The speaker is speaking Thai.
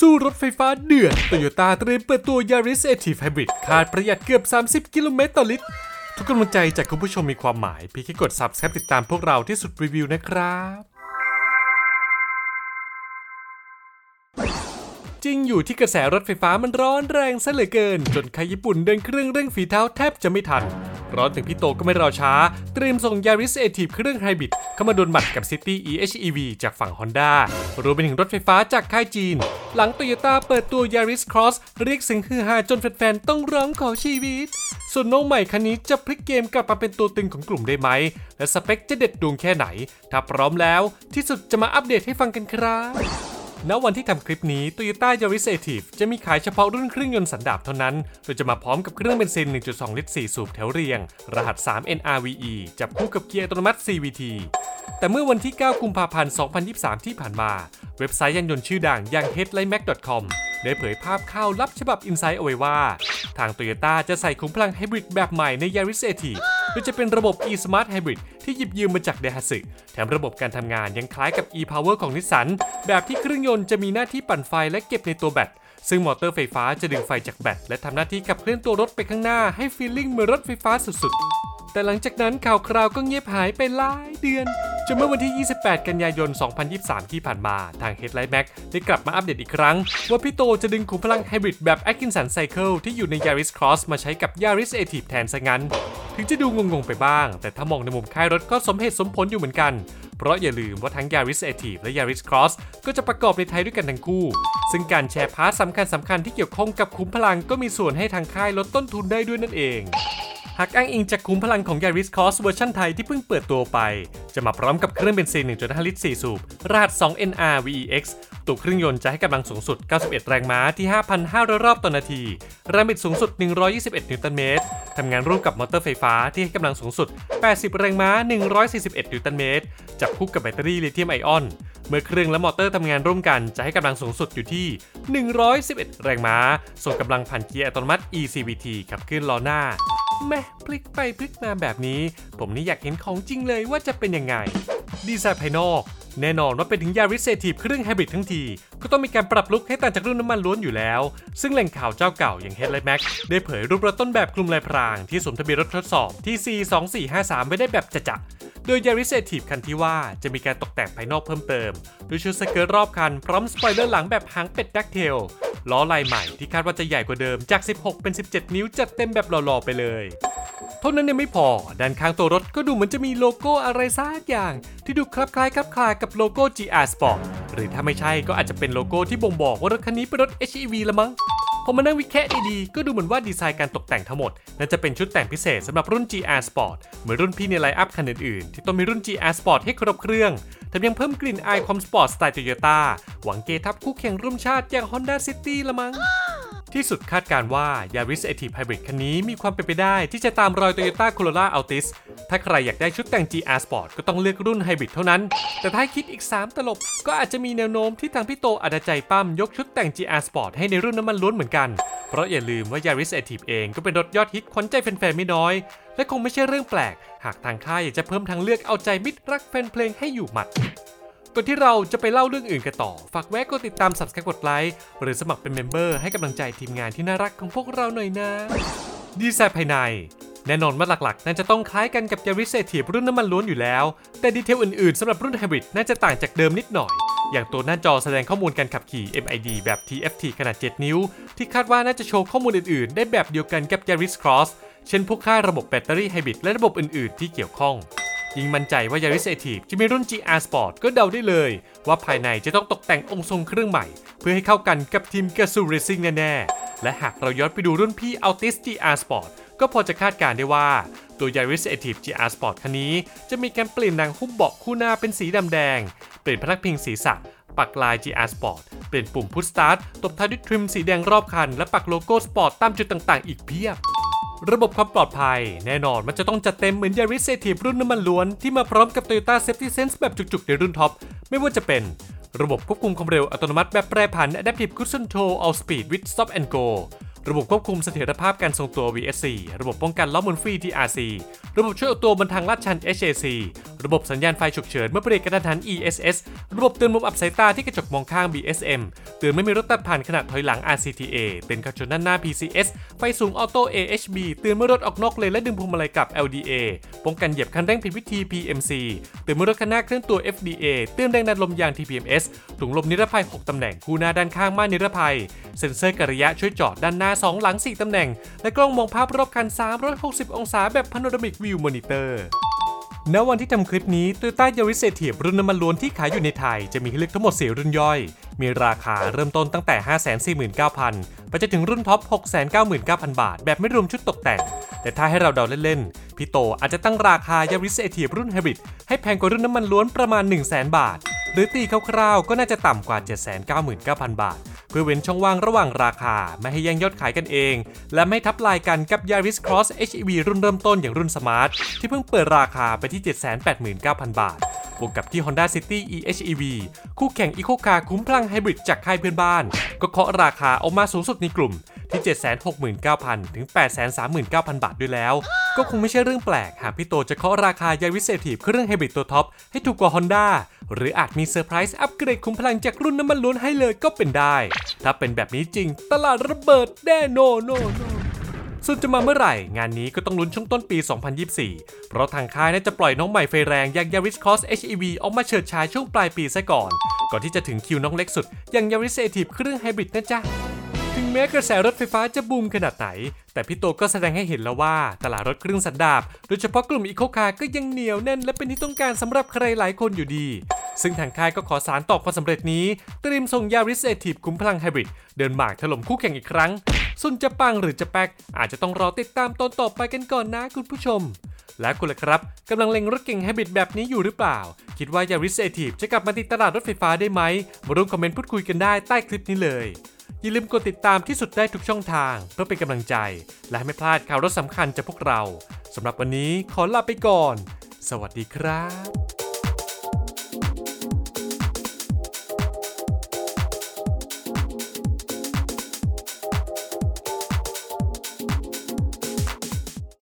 สู้รถไฟฟ้าเดือดโตโยต้าเตรียมเปิดตัว Yaris Active Hybrid คาดประหยัดเกือบ 30 กิโลเมตรต่อลิตร ทุกกำลังใจจากคุณผู้ชมมีความหมาย พียงแค่กด Subscribe ติดตามพวกเราที่สุดรีวิวนะครับจริงอยู่ที่กระแสรถไฟฟ้ามันร้อนแรงซะเหลือเกิน จนใครญี่ปุ่นเดินเครื่องเร่งฝีเท้าแทบจะไม่ทัน ร้อนถึงพี่โตก็ไม่รอช้า เตรียมส่ง Yaris a t i v e เครื่องไฮบริดเข้ามาดวลหมัดกับ City EHEV จากฝั่ง Honda รวมไปถึงรถไฟฟ้าจากค่ายจีน หลังโตโยต้าเปิดตัว Yaris Cross เรียกเสียงฮือฮาจนแฟนๆ ต้องร้องขอชีวิต ส่วนน้องใหม่คันนี้จะพลิกเกมกลับมาเป็นตัวตึงของกลุ่มได้ไหม และสเปคจะเด็ดดวงแค่ไหน ถ้าพร้อมแล้วที่สุดจะมาอัปเดตให้ฟังกันครับ ณวันที่ทำคลิปนี้ Toyota Yaris Active จะมีขายเฉพาะรุ่นเครื่องยนต์สันดาปเท่านั้น โดยจะมาพร้อมกับเครื่องเบนซิน 1.2 ลิตร 4 สูบแถวเรียง รหัส 3 NRVE จับคู่กับเกียร์อัตโนมัติ CVT แต่เมื่อวันที่ 9 กุมภาพันธ์ 2023 ที่ผ่านมา เว็บไซต์ยานยนต์ชื่อดังอย่าง headlightmac.com ได้เผยภาพข่าวลับฉบับ Insight เอาไว้ว่า ทาง Toyota จะใส่ขุมพลังไฮบริดแบบใหม่ใน Yaris Active โดยจะเป็นระบบ e-smart hybrid ที่หยิบยืมมาจาก Daihatsu แถมระบบการทำงานยังคล้ายกับ e-power ของนิสสันแบบที่เครื่องยนต์จะมีหน้าที่ปั่นไฟและเก็บในตัวแบตซึ่งมอเตอร์ไฟฟ้าจะดึงไฟจากแบตและทำหน้าที่ขับเคลื่อนตัวรถไปข้างหน้าให้ฟีลลิ่งเหมือนรถไฟฟ้าสุดๆ แต่หลังจากนั้นข่าวคราวก็เงียบหายไปหลายเดือน จนเมื่อวันที่ 28 กันยายน 2023 ที่ผ่านมาทาง Headlight Mag ได้กลับมาอัปเดตอีกครั้ง ว่าพี่โตจะดึงขุมพลังไฮบริดแบบ Atkinson Cycle ที่อยู่ใน Yaris Cross มาใช้กับ Yaris ATIV แทนซะงั้น ถึงจะดูงงๆไปบ้าง แต่ถ้ามองในมุมค่ายรถก็สมเหตุสมผลอยู่เหมือนกัน เพราะอย่าลืมว่าทั้ง Yaris ATIV และ Yaris Cross ก็จะประกอบในไทยด้วยกันทั้งคู่ ซึ่งการแชร์ part สำคัญสำคัญๆที่เกี่ยวข้องกับขุมพลังก็มีส่วนให้ทางค่ายลดต้นทุนได้ด้วยนั่นเองหากอ้างอิงจากขุมพลังของ Yaris Cross เวอร์ชันไทยที่เพิ่งเปิดตัวไป จะมาพร้อมกับเครื่องเบนซิน 1.5 ลิตร 4 สูบ รหัส 2 NR VEX ตัวเครื่องยนต์จะให้กำลังสูงสุด 91 แรงม้าที่ 5,500 รอบต่อนาที แรงบิดสูงสุด 121 นิวตันเมตร ทำงานร่วมกับมอเตอร์ไฟฟ้าที่ให้กำลังสูงสุด 80 แรงม้า 141 นิวตันเมตร จับคู่กับแบตเตอรี่ลิเธียมไอออน เมื่อเครื่องและมอเตอร์ทำงานร่วมกันจะให้กำลังสูงสุดอยู่ที่ 111 แรงม้า ส่งกำลังผ่านเกียร์อัตโนมัติ eCVT ขับเคลื่อนล้อหน้า แม่พลิกไปพลิกมาแบบนี้ ผมนี่อยากเห็นของจริงเลยว่าจะเป็นยังไง ดีไซน์ภายนอก แน่นอนว่าเป็นถึง Yaris Active เครื่องไฮบริดทั้งที ก็ต้องมีการปรับลุกให้ต่างจากรุ่นน้ำมันล้วนอยู่แล้ว ซึ่งแหล่งข่าวเจ้าเก่าอย่าง Headlight Mac ได้เผยรูปรถต้นแบบกลุ่มลายพรางที่สวมทะเบียนรถทดสอบที่ C2453 ไว้ได้แบบจะๆ โดย Yaris Active คันที่ว่าจะมีการตกแต่งภายนอกเพิ่มเติมโดยชุดสเกิร์ตรอบคันพร้อมสปอยเลอร์หลังแบบหางเป็ด ducktail ล้อลายใหม่ที่คาดว่าจะใหญ่กว่าเดิมจาก 16 เป็น 17 นิ้วจัดเต็มแบบหล่อๆไปเลยเท่านั้นยังไม่พอ ด้านข้างตัวรถก็ดูเหมือนจะมีโลโก้อะไรสักอย่าง ที่ดูคลับคล้ายคลับคลากับโลโก้ GR Sport หรือถ้าไม่ใช่ก็อาจจะเป็นโลโก้ที่บ่งบอกว่ารถคันนี้เป็นรถ HEV ละมั้ง พอมานั่งวิเคราะห์ดีๆ ก็ดูเหมือนว่าดีไซน์การตกแต่งทั้งหมดน่าจะเป็นชุดแต่งพิเศษสำหรับรุ่น GR Sport เหมือนรุ่นพี่ใน line up คันอื่นๆ ที่ต้องมีรุ่น GR Sport ให้ครบเครื่องแถมยังเพิ่มกลิ่นอายความสปอร์ตสไตล์โตโยต้าหวังเกทับคู่แข่งร่วมชาติอย่าง Honda City ละมั้ง ที่สุดคาดการว่า Yaris a t i v e Hybrid คันนี้มีความเป็นไปได้ที่จะตามรอย Toyota Corolla Altis ถ้าใครอยากได้ชุดแต่ง GR Sport ก็ต้องเลือกรุ่นไฮบริดเท่านั้น แต่ถ้าคิดอีก 3 ตลบ ก็อาจจะมีแนวโน้มที่ทางพี่โตอาจจะใจป้ำยกชุดแต่ง GR Sport ให้ในรุ่นน้ำมันล้วนเหมือนกัน เพราะอย่าลืมว่า Yaris a t i v e เองก็เป็นรถยอดฮิตขวัญใจแฟนๆไม่น้อย และคงไม่ใช่เรื่องแปลก หากทางค่ายอยากจะเพิ่มทางเลือกเอาใจมิตรรักแฟนเพลงให้อยู่หมัด ก่อนที่เราจะไปเล่าเรื่องอื่นกันต่อ ฝากแวะกดติดตาม subscribe กดไลค์หรือสมัครเป็น member ให้กำลังใจทีมงานที่น่ารักของพวกเราหน่อยนะ ดีไซน์ภายใน แน่นอนว่าหลักๆ น่าจะต้องคล้ายกันกับ Yaris ATIV รุ่นน้ำมันล้วนอยู่แล้ว แต่ detail อื่นๆสำหรับรุ่นไฮบริดน่าจะต่างจากเดิมนิดหน่อย อย่างตัวหน้าจอแสดงข้อมูลการขับขี่ MID แบบ TFT ขนาด 7 นิ้ว ที่คาดว่าน่าจะโชว์ข้อมูลอื่นๆ ได้แบบเดียวกันกับ Yaris Cross เช่นพวกค่าระบบแบตเตอรี่ไฮบริดและระบบอื่นๆ ที่เกี่ยวข้อง ยิ่งมั่นใจว่า Yaris Active จะมีรุ่น GR Sport ก็เดาได้เลย ว่าภายในจะต้องตกแต่งองค์ทรงเครื่องใหม่ เพื่อให้เข้ากันกับทีม g a z o o Racing แน่ๆ และหากเราย้อนไปดูรุ่นพี่ Altis GR Sport ก็พอจะคาดการณ์ได้ว่าตัว Yaris Active GR Sport คันนี้ จะมีการเปลี่ยนหนังหุ้มเบาะคู่หน้าเป็นสีดำแดง เปลี่ยนพนักพิงศีรษะ ปักลาย GR Sport เปลี่ยนปุ่ม Push Start ตบท้ายด้วย trim สีแดงรอบคัน และปักโลโก้สปอร์ตตามจุดต่างๆ อีกเพียบ ระบบความปลอดภัย แน่นอนมันจะต้องจัดเต็มเหมือน Yaris ATIV รุ่นน้ำมันล้วน ที่มาพร้อมกับ Toyota Safety Sense แบบจุกๆ ในรุ่นท็อป ไม่ว่าจะเป็นระบบควบคุมความเร็วอัตโนมัติแบบแปรผัน Adaptive Cruise Control All Speed with Stop and Go ระบบควบคุมเสถียรภาพการทรงตัว VSC ระบบป้องกันล้อหมุนฟรี TRC ระบบช่วยออกตัวบนทางลาดชัน HAC ระบบสัญญาณไฟฉุกเฉินเมื่อเบรกกระทันหัน ESS ระบบเตือนมุมอับสายตาที่กระจกมองข้าง BSM เตือนไม่มีรถตัดผ่านขณะถอยหลัง RCTA เตือนขับชนด้านหน้า PCS ไฟสูงออโต้ AHB เตือนเมื่อรถออกนอกเลนและดึงพวงมาลัยกลับ LDA ป้องกันเหยียบคันเร่งผิดวิธี PMC เตือนเมื่อรถคันหน้าเคลื่อนตัว FDA เตือนแรงดันลมยาง TPMS ถุงลมนิรภัย 6 ตำแหน่งคู่หน้าด้านข้างม่านนิรภัย เซ็นเซอร์กระยะช่วยจอดด้านหน้า 2 หลัง 4 ตำแหน่ง และกล้องมองภาพรอบคัน 360 องศาแบบ Panoramic View Monitor ณวันที่ทำคลิปนี้ Toyota Yaris c t i v รุ่นน้ำมันล้วนที่ขายอยู่ในไทย จะมีให้เลือกทั้งหมด 4 รุ่นย่อย มีราคาเริ่มต้นตั้งแต่ 549,000 ไปจนถึงรุ่นท็อป 699,000 บาท แบบไม่รวมชุดตกแต่ง แต่ถ้าให้เราเดาเล่นๆ พี่โตอาจจะตั้งราคา Yaris c t i v รุ่น Hybrid ให้แพงกว่ารุ่นน้ำมันล้วนประมาณ 100,000บาท หรือตีคร่าวๆ ก็น่าจะต่ำกว่า 799,000 บาท เพื่อเว้นช่องว่างระหว่างราคา ไม่ให้แย่งยอดขายกันเอง และไม่ทับไลน์กันกับ Yaris Cross HEV รุ่นเริ่มต้นอย่างรุ่น Smart ที่เพิ่งเปิดราคาไปที่ 789,000 บาทบวกกับที่ Honda City eHEV คู่แข่ง Eco Car ขุมพลังไฮบริดจากค่ายเพื่อนบ้าน ก็เคาะราคาออกมาสูงสุดในกลุ่ม ที่ 769,000 ถึง 839,000 บาทด้วยแล้ว ก็คงไม่ใช่เรื่องแปลก หากพี่โตจะเคาะราคา Yaris ATIV เครื่องไฮบริดตัวท็อป ให้ถูกกว่า Honda หรืออาจมีเซอร์ไพรส์อัปเกรดขุมพลังจากรุ่นน้ำมันล้วนให้เลยก็เป็นได้ ถ้าเป็นแบบนี้จริง ตลาดระเบิดแน่โนโนโนซึ่งจะมาเมื่อไหร่ งานนี้ก็ต้องลุ้นช่วงต้นปี 2024 เพราะทางค่ายน่าจะปล่อยน้องใหม่ไฟแรงอย่าง Yaris Cross HEV ออกมาเฉิดฉายช่วงปลายปีซะก่อน ก่อนที่จะถึงคิวน้องเล็กสุด อย่าง Yaris a t i v เครื่องไฮบริดนะจ๊ะ ถึงแม้กระแสรถไฟฟ้าจะบูมขนาดไหน แต่พี่โตก็แสดงให้เห็นแล้วว่า ตลาดรถเครื่องสันดาปโดยเฉพาะกลุ่มอีโคคาร์ก็ยังเหนียวแน่นและเป็นที่ต้องการสำหรับใครหลายคนอยู่ดี ซึ่งทางค่ายก็ขอสารต่อความสำเร็จนี้ เตรียมส่งยาริสเอทีฟคุ้มพลังไฮบริดเดินหมากถล่มคู่แข่งอีกครั้งส่วนจะปังหรือจะแป๊กอาจจะต้องรอติดตามตอนต่อไปกันก่อนนะคุณผู้ชม และคุณล่ะครับกำลังเล็งรถเก่งไฮบริดแบบนี้อยู่หรือเปล่า คิดว่ายาริสเอทีฟจะกลับมาติดตลาดรถไฟฟ้าได้ไหมมาร่วมคอมเมนต์พูดคุยกันได้ใต้คลิปนี้เลย อย่าลืมกดติดตามที่สุดได้ทุกช่องทาง เพื่อเป็นกำลังใจ และไม่พลาดข่าวรถสำคัญจากพวกเราสำหรับวันนี้ขอลาไปก่อน สวัสดีครับ